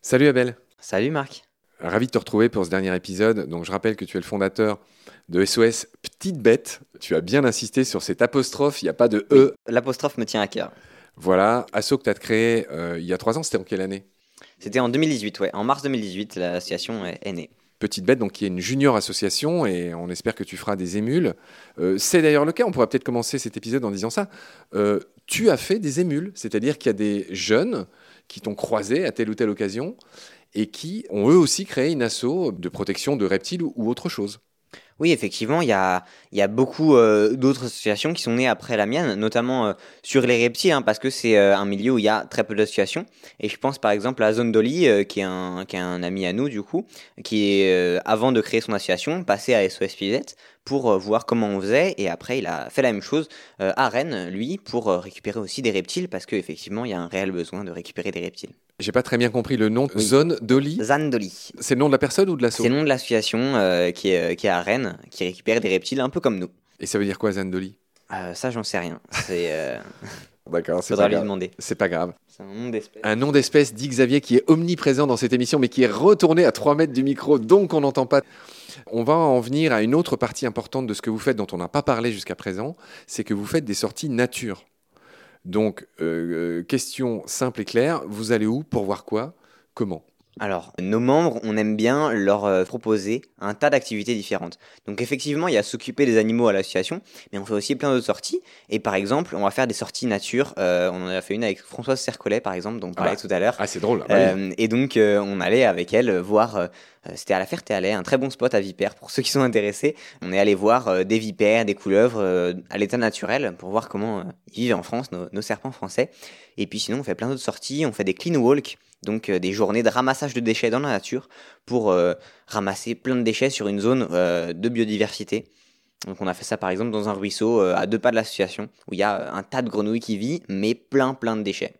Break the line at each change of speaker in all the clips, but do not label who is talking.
Salut Abel.
Salut Marc.
Ravi de te retrouver pour ce dernier épisode. Donc je rappelle que tu es le fondateur de SOS Petite Bête. Tu as bien insisté sur cette apostrophe, il n'y a pas de E.
L'apostrophe me tient à cœur.
Voilà, Asso que tu as créé euh, il y a trois ans, c'était en quelle année?
C'était en 2018, ouais. En mars 2018, l'association est née.
Petite Bête, donc qui est une junior association, et on espère que tu feras des émules. Euh, c'est d'ailleurs le cas, on pourrait peut-être commencer cet épisode en disant ça. Euh, tu as fait des émules, c'est-à-dire qu'il y a des jeunes qui t'ont croisé à telle ou telle occasion et qui ont eux aussi créé une asso de protection de reptiles ou autre chose.
Oui, effectivement, il y a, y a beaucoup euh, d'autres associations qui sont nées après la mienne, notamment euh, sur les reptiles, hein, parce que c'est euh, un milieu où il y a très peu d'associations. Et je pense par exemple à Zone Dolly, qui, est un, qui est un ami à nous, du coup, qui avant de créer son association, passé à SOS Pilette pour voir comment on faisait. Et après, il a fait la même chose à Rennes, lui, pour récupérer aussi des reptiles, parce qu'effectivement, il y a un réel besoin de récupérer des reptiles.
J'ai pas très bien compris le nom. Zone Dolly
Zane Dolly.
C'est le nom de la personne ou de l'asso
C'est le nom de l'association euh, qui, est, qui est à Rennes, qui récupère des reptiles un peu comme nous.
Et ça veut dire quoi, Zane Dolly
euh, Ça, j'en sais rien. C'est. Euh...
D'accord,
c'est Faudra lui demander.
C'est pas grave.
C'est un nom d'espèce.
Un nom d'espèce, dit Xavier, qui est omniprésent dans cette émission, mais qui est retourné à 3 mètres du micro, donc on n'entend pas. On va en venir à une autre partie importante de ce que vous faites, dont on n'a pas parlé jusqu'à présent, c'est que vous faites des sorties nature. Donc, euh, euh, question simple et claire, vous allez où Pour voir quoi? Comment?
Alors, nos membres, on aime bien leur euh, proposer un tas d'activités différentes. Donc effectivement, il y a s'occuper des animaux à l'association, mais on fait aussi plein d'autres sorties. Et par exemple, on va faire des sorties nature. on en a fait une avec Françoise Cercolet, par exemple, dont on parlait ah bah. tout à l'heure.
Ah, c'est drôle. Ah bah
et donc, on allait avec elle voir euh, c'était à la Ferté-Alais, un très bon spot à vipères pour ceux qui sont intéressés. On est allé voir euh, des vipères, des couleuvres euh, à l'état naturel pour voir comment ils vivent en France, nos, serpents français. Et puis sinon, on fait plein d'autres sorties, on fait des clean walk, donc des journées de ramassage de déchets dans la nature pour ramasser plein de déchets sur une zone de biodiversité. Donc on a fait ça par exemple dans un ruisseau à deux pas de l'association où il y a un tas de grenouilles qui vit, mais plein plein de déchets.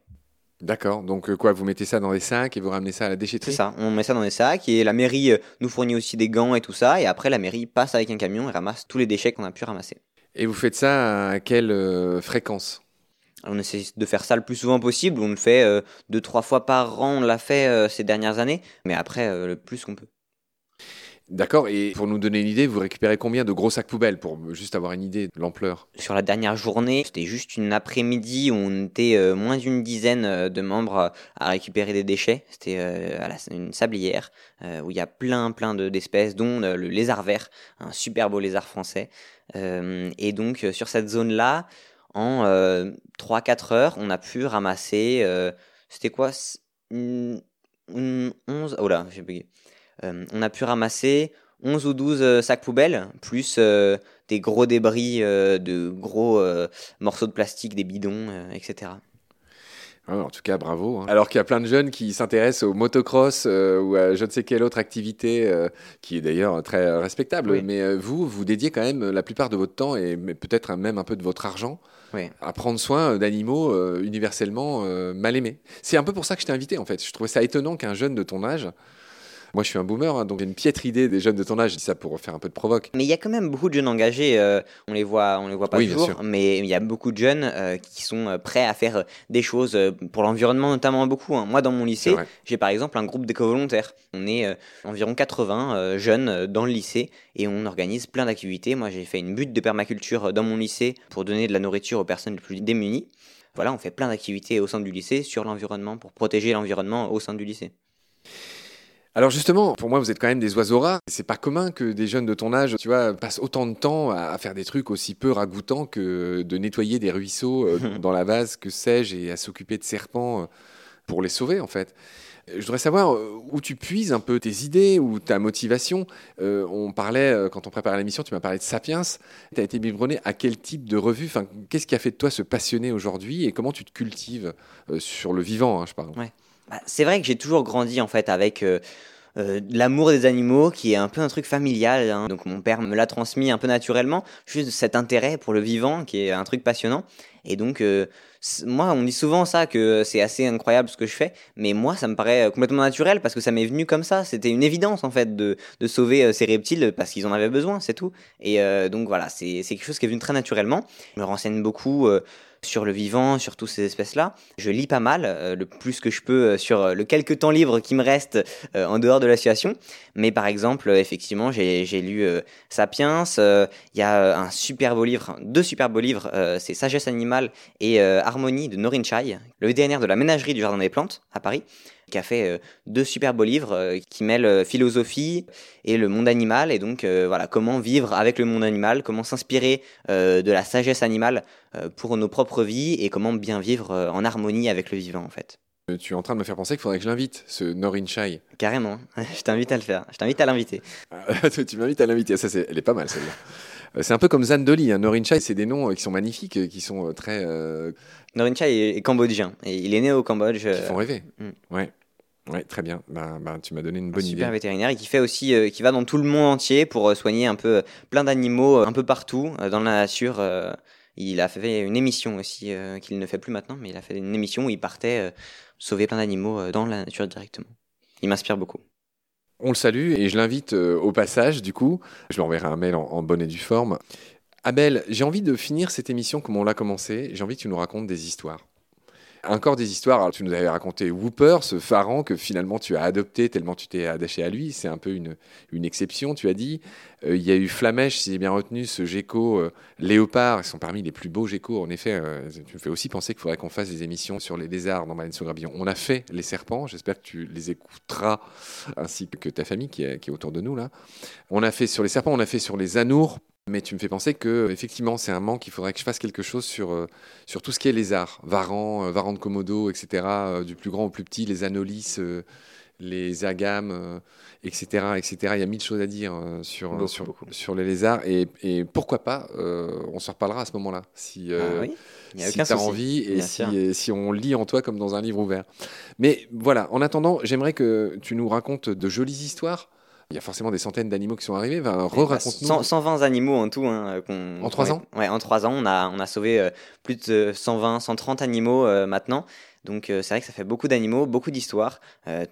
D'accord, donc euh, quoi, vous mettez ça dans des sacs et vous ramenez ça à la déchetterie?
C'est ça, on met ça dans des sacs et la mairie euh, nous fournit aussi des gants et tout ça, et après la mairie passe avec un camion et ramasse tous les déchets qu'on a pu ramasser.
Et vous faites ça à quelle euh, fréquence?
On essaie de faire ça le plus souvent possible. On le fait deux, trois fois par an. On l'a fait ces dernières années. Mais après, le plus qu'on peut.
D'accord, et pour nous donner une idée, vous récupérez combien de gros sacs poubelles pour juste avoir une idée de l'ampleur?
Sur la dernière journée, c'était juste une après-midi où on était euh, moins d'une dizaine euh, de membres à récupérer des déchets. C'était euh, à une sablière où il y a plein plein d'espèces, dont le lézard vert, un super beau lézard français. et donc sur cette zone-là, en 3-4 heures, on a pu ramasser, c'était quoi 11... Oh là, j'ai bugué. Euh, on a pu ramasser 11 ou 12 euh, sacs poubelles, plus euh, des gros débris de gros morceaux de plastique, des bidons, etc.
en tout cas, bravo. Hein. Alors qu'il y a plein de jeunes qui s'intéressent au motocross ou à je ne sais quelle autre activité, qui est d'ailleurs très respectable. Mais vous, vous dédiez quand même la plupart de votre temps et peut-être même un peu de votre argent à prendre soin d'animaux universellement mal aimés. C'est un peu pour ça que je t'ai invité en fait. Je trouvais ça étonnant qu'un jeune de ton âge moi, je suis un boomer, hein, donc j'ai une piètre idée des jeunes de ton âge. Je dis ça pour faire un peu de provoque.
Mais il y a quand même beaucoup de jeunes engagés. Euh, on les voit, on les voit pas toujours, mais il y a beaucoup de jeunes euh, qui sont euh, prêts à faire des choses pour l'environnement, notamment beaucoup. Hein. Moi, dans mon lycée, j'ai par exemple un groupe d'éco-volontaires. On est environ 80 jeunes dans le lycée et on organise plein d'activités. Moi, j'ai fait une butte de permaculture dans mon lycée pour donner de la nourriture aux personnes les plus démunies. Voilà, on fait plein d'activités au sein du lycée sur l'environnement pour protéger l'environnement au sein du lycée.
Alors justement, pour moi, vous êtes quand même des oiseaux rares. C'est pas commun que des jeunes de ton âge, tu vois, passent autant de temps à faire des trucs aussi peu ragoûtants que de nettoyer des ruisseaux euh, dans la vase, que sais-je, et à s'occuper de serpents euh, pour les sauver, en fait. Je voudrais savoir euh, où tu puises un peu tes idées ou ta motivation. on parlait, quand on préparait l'émission, tu m'as parlé de Sapiens. Tu as été biberonné à quel type de revue? Enfin, Qu'est-ce qui a fait de toi se passionner aujourd'hui et comment tu te cultives sur le vivant, hein, je parle
bah, c'est vrai que j'ai toujours grandi en fait avec euh, euh, l'amour des animaux qui est un peu un truc familial. Hein. Donc mon père me l'a transmis un peu naturellement, juste cet intérêt pour le vivant qui est un truc passionnant. Et donc, moi, on dit souvent ça, que c'est assez incroyable ce que je fais, mais moi, ça me paraît complètement naturel parce que ça m'est venu comme ça. C'était une évidence, en fait, de, de sauver ces reptiles parce qu'ils en avaient besoin, c'est tout. Et donc, voilà, c'est quelque chose qui est venu très naturellement. Je me renseigne beaucoup sur le vivant, sur toutes ces espèces-là. Je lis pas mal, euh, le plus que je peux euh, sur euh, le quelques temps libre qui me reste en dehors de la situation. Mais par exemple, effectivement, j'ai lu Sapiens. Il y a un super beau livre, deux super beaux livres, c'est Sagesse animale et Harmonie de Norin Chai, le vétérinaire de la ménagerie du Jardin des Plantes à Paris qui a fait euh, deux super beaux livres euh, qui mêlent euh, philosophie et le monde animal et donc voilà comment vivre avec le monde animal, comment s'inspirer de la sagesse animale pour nos propres vies et comment bien vivre en harmonie avec le vivant en fait.
Tu es en train de me faire penser qu'il faudrait que je l'invite, ce Norin Chai.
Carrément, je t'invite à le faire, je t'invite à l'inviter.
tu m'invites à l'inviter, ça c'est, elle est pas mal celle-là. C'est un peu comme Zandoli, hein. Norin Chai, c'est des noms qui sont magnifiques, qui sont très.
Norin Chai est, cambodgien, et il est né au Cambodge.
Qui font rêver. Mm. Ouais. Oui, très bien. Ben, ben, tu m'as donné une bonne idée.
Super vétérinaire et qui fait aussi, euh, qui va dans tout le monde entier pour euh, soigner un peu euh, plein d'animaux un peu partout dans la nature. il a fait une émission aussi qu'il ne fait plus maintenant, mais il a fait une émission où il partait sauver plein d'animaux dans la nature directement. Il m'inspire beaucoup.
On le salue et je l'invite au passage, du coup. Je lui enverrai un mail en, bonne et due forme. Abel, j'ai envie de finir cette émission comme on l'a commencé. J'ai envie que tu nous racontes des histoires. Encore des histoires. tu nous avais raconté Whooper, ce pharaon que finalement tu as adopté tellement tu t'es attaché à lui. C'est un peu une, exception, tu as dit. Euh, il y a eu Flamèche, si j'ai bien retenu, ce gecko euh, léopard. Ils sont parmi les plus beaux geckos. En effet, euh, tu me fais aussi penser qu'il faudrait qu'on fasse des émissions sur les lézards dans Baleine sous Grabillon. On a fait les serpents. J'espère que tu les écouteras ainsi que ta famille qui est, qui est autour de nous là. On a fait sur les serpents, on a fait sur les anours mais tu me fais penser que effectivement c'est un manque. Il faudrait que je fasse quelque chose sur euh, sur tout ce qui est les arts, Varan, euh, Varan de Komodo, etc. Euh, du plus grand au plus petit, les anolis, les agames, etc., etc. Il y a mille choses à dire sur sur, sur les lézards et, et pourquoi pas. on se reparlera à ce moment-là si ah si tu as envie et si, si, on lit en toi comme dans un livre ouvert. Mais voilà. En attendant, j'aimerais que tu nous racontes de jolies histoires il y a forcément des centaines d'animaux qui sont arrivés. Re-raconte-nous.
120 animaux en tout. Hein,
en 3 ans
Ouais, en 3 ans, on a, on a sauvé euh, plus de 120, 130 animaux euh, maintenant. Donc euh, c'est vrai que ça fait beaucoup d'animaux, beaucoup d'histoires,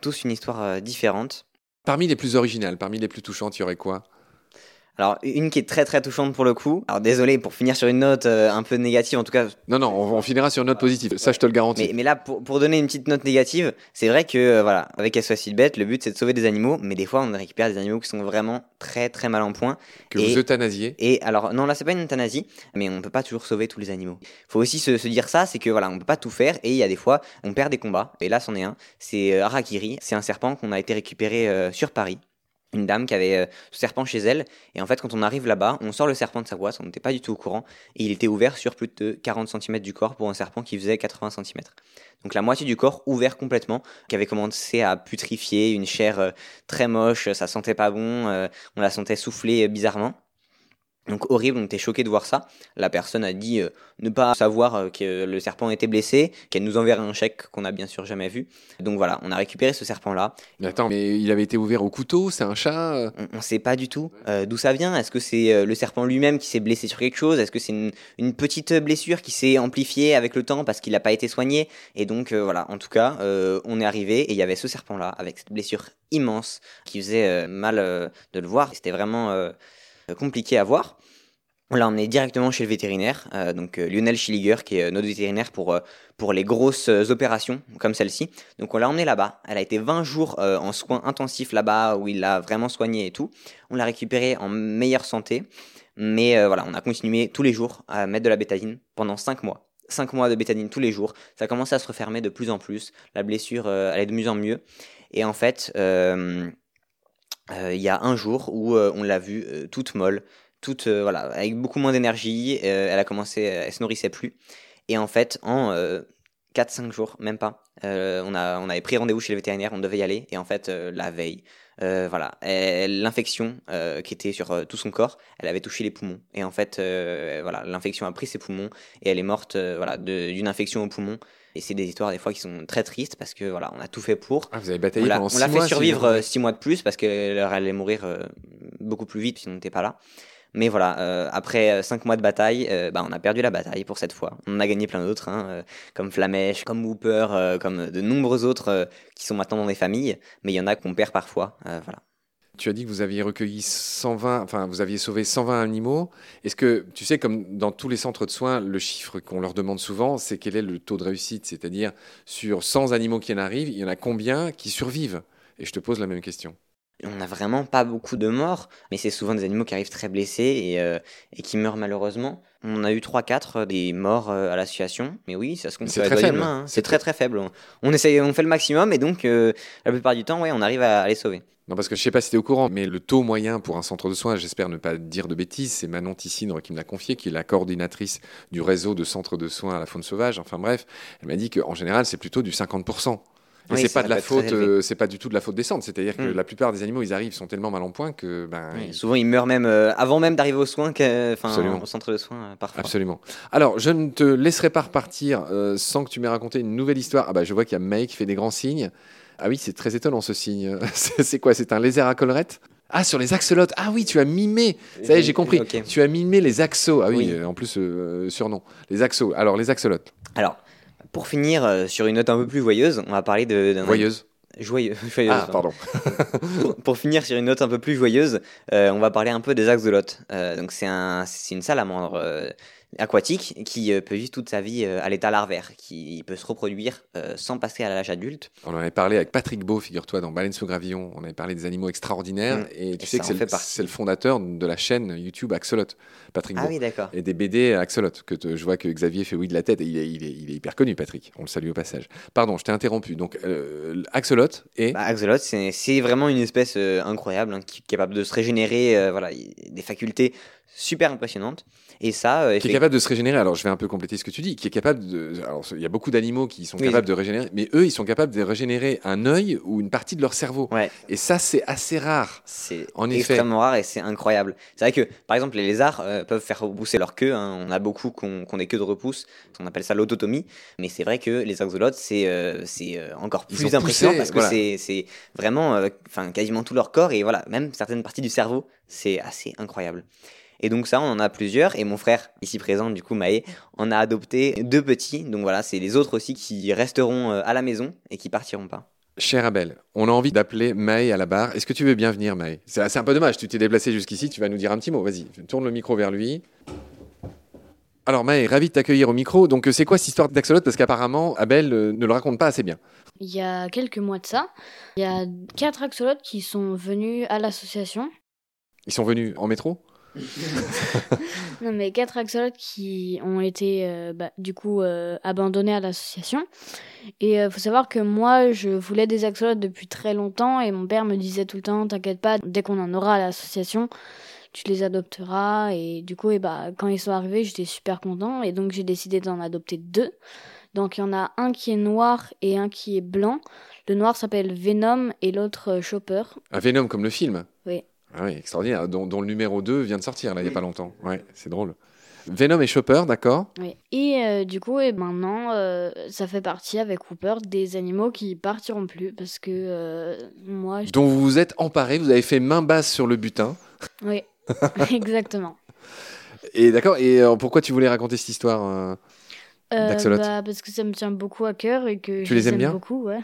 tous une histoire différente.
Parmi les plus originales, parmi les plus touchantes, il y aurait quoi?
Alors, une qui est très très touchante pour le coup. Alors, désolé pour finir sur une note euh, un peu négative, en tout cas.
Non, non, on, finira sur une note positive. Ça, je te le garantis.
Mais, là, pour, pour, donner une petite note négative, c'est vrai que, euh, voilà, avec SOS Bête, le but c'est de sauver des animaux, mais des fois, on récupère des animaux qui sont vraiment très très mal en point.
Que vous euthanasiez
Et alors, non, là, c'est pas une euthanasie, mais on peut pas toujours sauver tous les animaux. Faut aussi se, se dire ça, c'est que voilà, on peut pas tout faire, et il y a des fois, on perd des combats. Et là, c'en est un. C'est euh, Arakiri, c'est un serpent qu'on a été récupéré sur Paris une dame qui avait euh, ce serpent chez elle. Et en fait, quand on arrive là-bas, on sort le serpent de sa boîte, on n'était pas du tout au courant. Et il était ouvert sur plus de 40 cm du corps pour un serpent qui faisait 80 cm. Donc la moitié du corps ouvert complètement, qui avait commencé à putrifier, une chair euh, très moche, ça sentait pas bon, euh, on la sentait souffler bizarrement. Donc horrible, on était choqué de voir ça. La personne a dit euh, ne pas savoir euh, que le serpent était blessé, qu'elle nous enverrait un chèque qu'on a bien sûr jamais vu. Donc voilà, on a récupéré ce serpent-là.
Mais attends, mais il avait été ouvert au couteau, c'est un chat euh
On ne sait pas du tout d'où ça vient. Est-ce que c'est le serpent lui-même qui s'est blessé sur quelque chose? Est-ce que c'est une, petite blessure qui s'est amplifiée avec le temps parce qu'il n'a pas été soigné? Et donc voilà, en tout cas, on est arrivé et il y avait ce serpent-là avec cette blessure immense qui faisait mal de le voir. C'était vraiment compliqué à voir. On l'a emmené directement chez le vétérinaire, euh, donc euh, Lionel Schilliger, qui est euh, notre vétérinaire pour, pour les grosses opérations comme celle-ci. Donc on l'a emmené là-bas. Elle a été 20 jours en soins intensifs là-bas, où il l'a vraiment soigné et tout. On l'a récupéré en meilleure santé. Mais voilà, on a continué tous les jours à mettre de la bétadine pendant 5 mois. 5 mois de bétadine tous les jours. Ça commençait à se refermer de plus en plus. La blessure allait de mieux en mieux. Et en fait, il y a un jour où on l'a vue toute molle, toute, euh, voilà, avec beaucoup moins d'énergie. Euh, elle a commencé, elle se nourrissait plus. Et en fait, en 4-5 euh, jours, même pas, on, a, avait pris rendez-vous chez le vétérinaire, on devait y aller. Et en fait, la veille, voilà, l'infection qui était sur tout son corps, elle avait touché les poumons. Et en fait, voilà, l'infection a pris ses poumons et elle est morte, voilà, d'une infection aux poumons. Et c'est des histoires des fois qui sont très tristes parce que voilà, on a tout fait pour.
Ah, vous avez bataillé pendant
On l'a fait survivre 6 mois de plus parce qu'elle allait mourir beaucoup plus vite si on n'était pas là. Mais voilà, euh, après 5 mois de bataille, euh, bah, on a perdu la bataille pour cette fois. On a gagné plein d'autres, hein, euh, comme Flamèche, comme Whooper, euh, comme de nombreux autres euh, qui sont maintenant dans des familles. Mais il y en a qu'on perd parfois. euh, voilà.
Tu as dit que vous aviez recueilli 120, enfin vous aviez sauvé 120 animaux. Est-ce que tu sais, comme dans tous les centres de soins, le chiffre qu'on leur demande souvent, c'est quel est le taux de réussite? C'est-à-dire sur 100 animaux qui en arrivent, il y en a combien qui survivent? Et je te pose la même question.
On n'a vraiment pas beaucoup de morts, mais c'est souvent des animaux qui arrivent très blessés et, euh, et qui meurent malheureusement. On a eu 3-4 des morts euh, à l'association, mais oui, ça se compte
C'est très faible.
main, hein. C'est très très faible. On, on essaye, on fait le maximum et donc euh, la plupart du temps, ouais, on arrive à, à les sauver.
Non, parce que je sais pas si tu es au courant, mais le taux moyen pour un centre de soins, j'espère ne pas dire de bêtises, c'est Manon Tissidre qui me l'a confié, qui est la coordinatrice du réseau de centres de soins à la faune sauvage. Enfin bref, elle m'a dit qu'en général, c'est plutôt du 50%. Et
Oui,
c'est pas de la faute, euh, c'est pas du tout de la faute des centres. C'est-à-dire que
Mm.
la plupart des animaux, ils arrivent, sont tellement mal en point que ben, ils-
souvent, ils meurent même euh, avant même d'arriver aux soins, enfin au centre de soins euh, parfois.
Absolument. Alors, je ne te laisserai pas repartir sans que tu m'aies raconté une nouvelle histoire. Ah bah, je vois qu'il y a May qui fait des grands signes. Ah oui, c'est très étonnant ce signe. c'est quoi C'est un lézard à collerette? Ah, sur les axolotes. Ah oui, tu as mimé. Ça y est, j'ai compris. Tu as mimé les axos. Ah oui,
Oui.
euh, en plus, euh, surnom. Les axos. Alors, les axolotes.
Alors, pour finir euh, sur une note un peu plus joyeuse, on va parler de
Voyeuse.
joyeux, joyeuse,
Ah, pardon.
pour, pour finir sur une note un peu plus joyeuse, euh, on va parler un peu des axolotes. Donc c'est un, une salamandre aquatique qui euh, peut vivre toute sa vie euh, à l'état larvaire, qui peut se reproduire euh, sans passer à l'âge adulte.
On en avait parlé avec Patrick Beau, figure-toi, dans Baleine sous gravillon. On avait parlé des animaux extraordinaires.
Mm.
Et tu
Et
sais que c'est le, fondateur de la chaîne YouTube Axolot, Patrick
Ah
Beau.
oui, d'accord.
Et des BD Axolot, que te- je vois que Xavier fait oui de la tête, et il est, il est- il est hyper connu, Patrick. On le salue au passage. Pardon, je t'ai interrompu. Donc, euh, Axolot et.
Bah, axolote, c'est vraiment une espèce euh, incroyable, hein, qui est capable de se régénérer, euh, voilà, il- des facultés super impressionnantes. Et ça, euh,
qui est capable de se régénérer. Alors, je vais un peu compléter ce que tu dis. Qui est capable de. Alors, il y a beaucoup d'animaux qui sont
Oui.
capables de régénérer, mais eux, ils sont capables de régénérer un œil ou une partie de leur cerveau.
Ouais.
Et ça, c'est assez rare.
C'est
En effet.
extrêmement rare et c'est incroyable. C'est vrai que, par exemple, les lézards euh, peuvent faire repousser leur queue. hein. On a beaucoup qui ont, des queues de repousse. On appelle ça l'autotomie. Mais c'est vrai que les axolotes, c'est euh, c'est encore plus impressionnant
poussé,
parce que
voilà.
c'est vraiment enfin, quasiment tout leur corps et voilà, même certaines parties du cerveau. C'est assez incroyable. Et donc ça, on en a plusieurs. Et mon frère, ici présent, du coup, Maë, en a adopté deux petits. Donc voilà, c'est les autres aussi qui resteront euh, à la maison et qui partiront pas.
Cher Abel, on a envie d'appeler Maë à la barre. Est-ce que tu veux bien venir, Maë C'est c'est un peu dommage. Tu t'es déplacé jusqu'ici. Tu vas nous dire un petit mot. Vas-y, tourne le micro vers lui. Alors, Maë, ravi de t'accueillir au micro. Donc, euh, c'est quoi cette histoire d'Axolot? Parce qu'apparemment, Abel euh, ne le raconte pas assez bien.
Il y a quelques mois de ça, il y a quatre axolotes qui sont venus à l'association.
Ils sont venus en métro?
Non, mais quatre axolotes qui ont été euh, bah, du coup euh, abandonnés à l'association. Et il faut savoir que moi, je voulais des axolotes depuis très longtemps et mon père me disait tout le temps, t'inquiète pas, dès qu'on en aura à l'association, tu les adopteras. Et du coup, et bah, quand ils sont arrivés, j'étais super content et donc j'ai décidé d'en adopter deux. Donc il y en a un qui est noir et un qui est blanc. Le noir s'appelle Venom et l'autre euh, Chopper.
Un Venom comme le film. Ah oui, extraordinaire. Dont, dont le numéro 2 vient de sortir, là, il n'y a pas longtemps. Ouais, c'est drôle. Venom et Chopper, d'accord?
Oui. Et euh, du coup, et maintenant, euh, ça fait partie avec Cooper des animaux qui partiront plus parce que euh, moi, je-
Dont vous vous êtes emparé, vous avez fait main basse sur le butin.
oui, exactement.
Et d'accord, et pourquoi tu voulais raconter cette histoire euh
bah, parce que ça me tient beaucoup à cœur et que
Tu
je
les aimes
aime
bien?
beaucoup, ouais.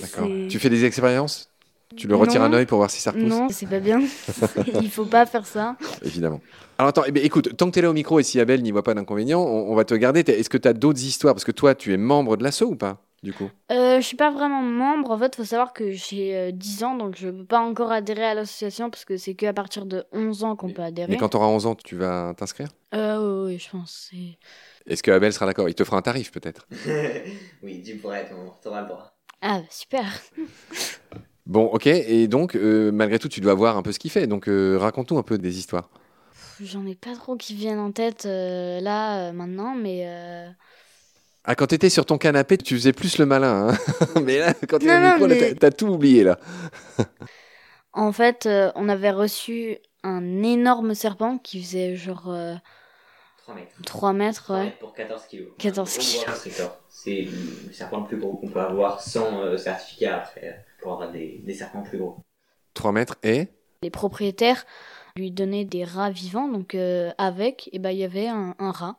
D'accord. Tu fais des expériences? Tu le retires
Non.
un œil pour voir si ça repousse
Non, c'est pas bien. Il faut pas faire ça.
Évidemment. Alors attends, eh bien, écoute, tant que tu es là au micro et si Abel n'y voit pas d'inconvénient, on, on va te garder. Est-ce que tu as d'autres histoires? Parce que toi, tu es membre de l'assaut ou pas du coup?
Euh, je suis pas vraiment membre. En fait, faut savoir que j'ai euh, 10 ans, donc je peux pas encore adhérer à l'association parce que c'est que à partir de 11 ans qu'on peut adhérer.
Mais quand tu auras 11 ans, tu vas t'inscrire?
Euh, oui, oui, je pense.
Est-ce que Abel sera d'accord? Il te fera un tarif peut-être
oui, tu pourrais, tu auras le droit.
Ah, bah, super.
Bon, ok. Et donc, euh, malgré tout, tu dois voir un peu ce qu'il fait. Donc, euh, raconte-nous un peu des histoires.
J'en ai pas trop qui viennent en tête euh, là, euh, maintenant, mais. euh,
Ah, quand t'étais sur ton canapé, tu faisais plus le malin. hein mais là, quand t'es
Non,
au micro, là,
mais-
t'as- t'as tout oublié là.
En fait, euh, on avait reçu un énorme serpent qui faisait genre euh,
3 mètres.
3 mètres, ouais.
pour 14 kilos.
14 kilos.
C'est le serpent le plus gros qu'on peut avoir sans euh, certificat après pour avoir des, des serpents plus gros.
3 mètres et?
Les propriétaires lui donner des rats vivants. Donc euh, avec, et ben il y avait un, un rat.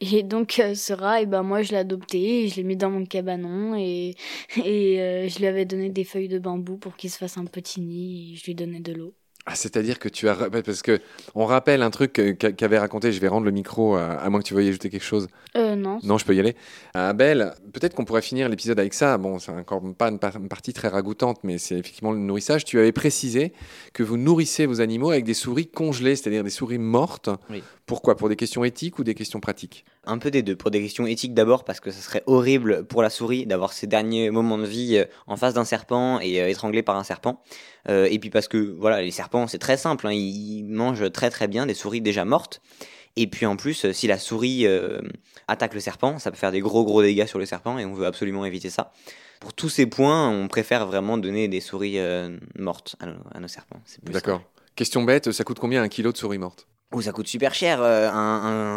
Et donc euh, ce rat, et ben moi je l'ai adopté, et je l'ai mis dans mon cabanon et et euh, je lui avais donné des feuilles de bambou pour qu'il se fasse un petit nid. Et je lui donnais de l'eau.
Ah, c'est-à-dire que tu as parce que on rappelle un truc qu'avait raconté. Je vais rendre le micro à, à moins que tu veuilles ajouter quelque chose.
Euh non.
Non, je peux y aller. À Abel, peut-être qu'on pourrait finir l'épisode avec ça. Bon, c'est encore pas une, par- une partie très ragoûtante, mais c'est effectivement le nourrissage. Tu avais précisé que vous nourrissez vos animaux avec des souris congelées, c'est-à-dire des souris mortes.
Oui.
Pourquoi? Pour des questions éthiques ou des questions pratiques?
Un peu des deux. Pour des questions éthiques d'abord, parce que ça serait horrible pour la souris d'avoir ses derniers moments de vie euh, en face d'un serpent et euh, étranglé par un serpent. Euh, et puis parce que voilà, les serpents, c'est très simple. hein, ils mangent très très bien des souris déjà mortes. Et puis en plus, si la souris euh, attaque le serpent, ça peut faire des gros gros dégâts sur le serpent et on veut absolument éviter ça. Pour tous ces points, on préfère vraiment donner des souris euh, mortes à nos, à nos serpents.
D'accord. Question bête, ça coûte combien un kilo de souris morte
Oh, ça coûte super cher. euh, un,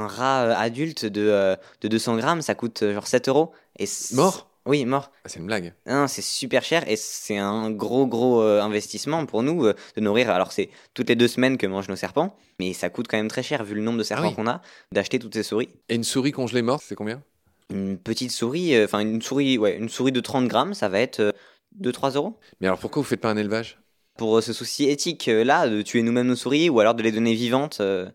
un rat euh, adulte de, euh, de 200 grammes, ça coûte euh, genre 7 euros. Et c-
Mort?
Oui, mort.
ah, C'est une blague.
Non, c'est super cher et c'est un gros, gros euh, investissement pour nous euh, de nourrir. Alors, c'est toutes les deux semaines que mangent nos serpents, mais ça coûte quand même très cher vu le nombre de serpents
oui.
qu'on a d'acheter toutes ces souris.
Et une souris congelée morte, c'est combien?
Une petite souris, euh, enfin, une souris, ouais, une souris de 30 grammes, ça va être 2-3 euros.
Mais alors pourquoi vous faites pas un élevage?
Pour euh, ce souci éthique euh, là, de tuer nous-mêmes nos souris ou alors de les donner vivantes. euh,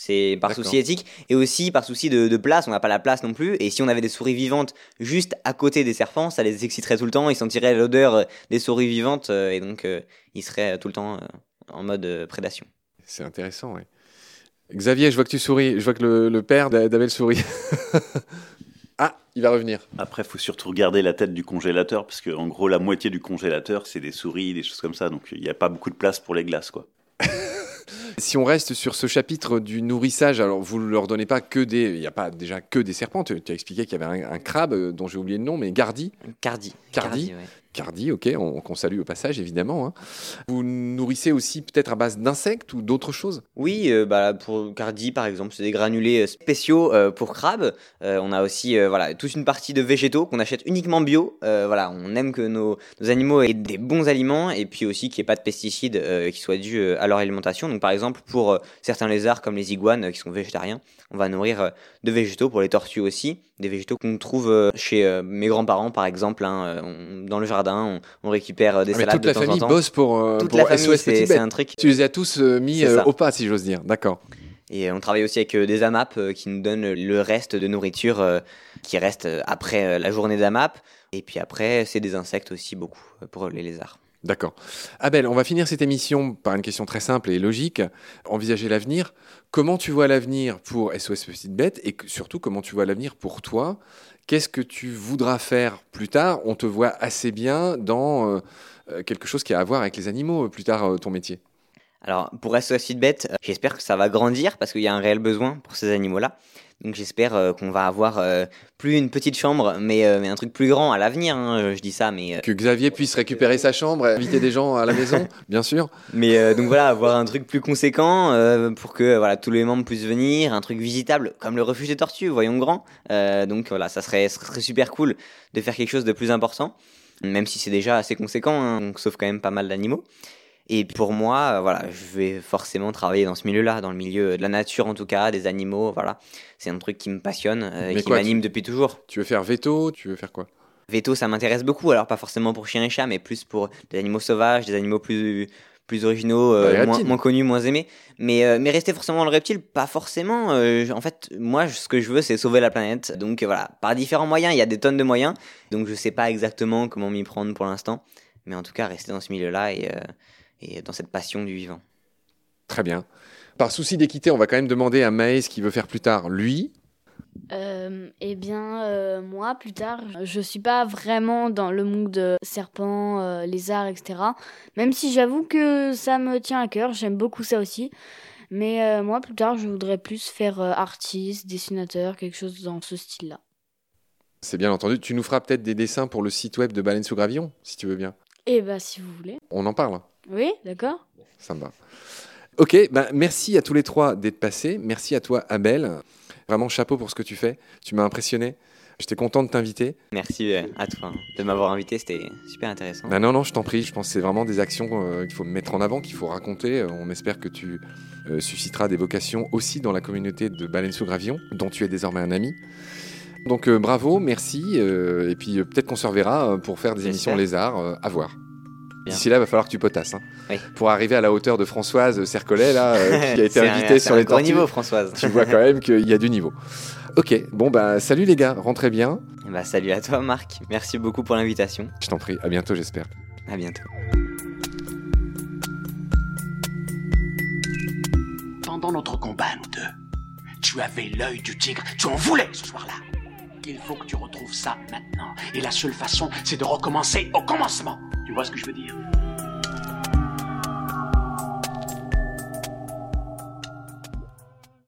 c'est par souci éthique et aussi par souci de, de place, on n'a pas la place non plus. Et si on avait des souris vivantes juste à côté des serpents, ça les exciterait tout le temps, ils sentiraient l'odeur des souris vivantes euh, et donc euh, ils seraient tout le temps euh, en mode prédation.
C'est intéressant, oui. Xavier, je vois que tu souris. Je vois que le, le père d'A- d'Abel sourit. ah, il va revenir.
Après, il faut surtout regarder la tête du congélateur, parce que en gros, la moitié du congélateur, c'est des souris, des choses comme ça. Donc, il n'y a pas beaucoup de place pour les glaces, quoi.
Si on reste sur ce chapitre du nourrissage, alors vous ne leur donnez pas que des. Il n'y a pas déjà que des serpents. Tu, as expliqué qu'il y avait un, un crabe euh, dont j'ai oublié le nom, mais Gardi.
Cardi.
Cardi
ouais.
Cardi, ok, on- qu'on salue au passage évidemment. hein. Vous nourrissez aussi peut-être à base d'insectes ou d'autres choses?
Oui, euh, bah, pour Cardi par exemple, c'est des granulés euh, spéciaux euh, pour crabes. On a aussi voilà, toute une partie de végétaux qu'on achète uniquement bio. Voilà, on aime que nos, nos animaux aient des bons aliments et puis aussi qu'il n'y ait pas de pesticides qui soient dus à leur alimentation. Donc par exemple, pour certains lézards comme les iguanes qui sont végétariens, on va nourrir de végétaux pour les tortues aussi. Des végétaux qu'on trouve euh, chez euh, mes grands-parents par exemple. hein, euh, on- dans le jardin, on, on récupère des
Ah, mais
salades
toute
de
la
temps en
famille
temps.
bosse pour, euh,
Toute
pour
la famille, c'est un truc.
Tu les as tous mis au pas, si j'ose dire. D'accord.
Et on travaille aussi avec des AMAP qui nous donnent le reste de nourriture qui reste après la journée d'AMAP. Et puis après, c'est des insectes aussi beaucoup pour les lézards.
D'accord. Abel, on va finir cette émission par une question très simple et logique. Envisager l'avenir. Comment tu vois l'avenir pour SOS Petite Bête et surtout comment tu vois l'avenir pour toi? Qu'est-ce que tu voudras faire plus tard? On te voit assez bien dans euh, euh, quelque chose qui a à voir avec les animaux euh, plus tard, ton métier.
Alors pour Feedbet, euh, j'espère que ça va grandir parce qu'il y a un réel besoin pour ces animaux-là. Donc j'espère euh, qu'on va avoir euh, plus une petite chambre, mais, euh, mais un truc plus grand à l'avenir. hein, je dis ça, mais euh,
Que Xavier puisse récupérer sa chambre, inviter des gens à la maison, bien sûr.
Mais euh, donc voilà, avoir un truc plus conséquent euh, pour que voilà tous les membres puissent venir, un truc visitable comme le refuge des tortues, voyons grand. Euh, donc voilà, ça serait, ça serait super cool de faire quelque chose de plus important, même si c'est déjà assez conséquent, hein, quand même pas mal d'animaux. Et pour moi, euh, voilà, je vais forcément travailler dans ce milieu-là, dans le milieu de la nature en tout cas, des animaux, voilà. C'est un truc qui me passionne euh, et
Mais
qui m'anime depuis toujours.
Tu veux faire veto Tu veux faire quoi?
Veto, ça m'intéresse beaucoup. Alors, pas forcément pour chiens et chats, mais plus pour des animaux sauvages, des animaux plus, plus originaux, euh, moins, connus, moins aimés. Mais, euh, mais rester forcément dans le reptile, pas forcément. Euh, en fait, moi, ce que je veux, c'est sauver la planète. Donc, voilà, par différents moyens, il y a des tonnes de moyens. Donc, je sais pas exactement comment m'y prendre pour l'instant. Mais en tout cas, rester dans ce milieu-là et, et dans cette passion du vivant.
Très bien. Par souci d'équité, on va quand même demander à Maë ce qu'il veut faire plus tard. Lui,
Euh, eh bien, euh, moi, plus tard, je suis pas vraiment dans le monde de serpents, euh, lézards, etc. Même si j'avoue que ça me tient à cœur, j'aime beaucoup ça aussi. Mais euh, moi, plus tard, je voudrais plus faire euh, artiste, dessinateur, quelque chose dans ce style-là.
c'est bien entendu. Tu nous feras peut-être des dessins pour le site web de Baleine sous Gravillon, si tu veux bien.
Eh bah, si vous voulez.
On en parle.
Oui, d'accord
Ça me va. Ok, ben merci à tous les trois d'être passés. Merci à toi, Abel. Vraiment chapeau pour ce que tu fais. Tu m'as impressionné. J'étais content de t'inviter.
Merci euh, à toi de m'avoir invité, c'était super intéressant.
Bah non, non, je t'en prie. Je pense que c'est vraiment des actions euh, qu'il faut mettre en avant, qu'il faut raconter. Euh, on espère que tu susciteras des vocations aussi dans la communauté de Baleine sous Gravillon, dont tu es désormais un ami. Donc euh, bravo, merci. euh, et puis euh, peut-être qu'on se reverra pour faire des émissions euh, à voir. D'ici là, il va falloir que tu potasses. hein.
Oui.
Pour arriver à la hauteur de Françoise Cercollet, là, euh, qui a été
un-
invitée
c'est
sur
un
les tortues.
niveau, Françoise.
Tu vois quand même qu'il y a du niveau. Ok, bon bah salut les gars, rentrez bien.
Bah, salut à toi, Marc. Merci beaucoup pour l'invitation.
Je t'en prie, à bientôt j'espère.
À bientôt.
Pendant notre combat, nous deux, tu avais l'œil du tigre, tu en voulais ce soir-là. Il faut que tu retrouves ça maintenant. Et la seule façon, c'est de recommencer au commencement. Tu vois ce que je veux dire?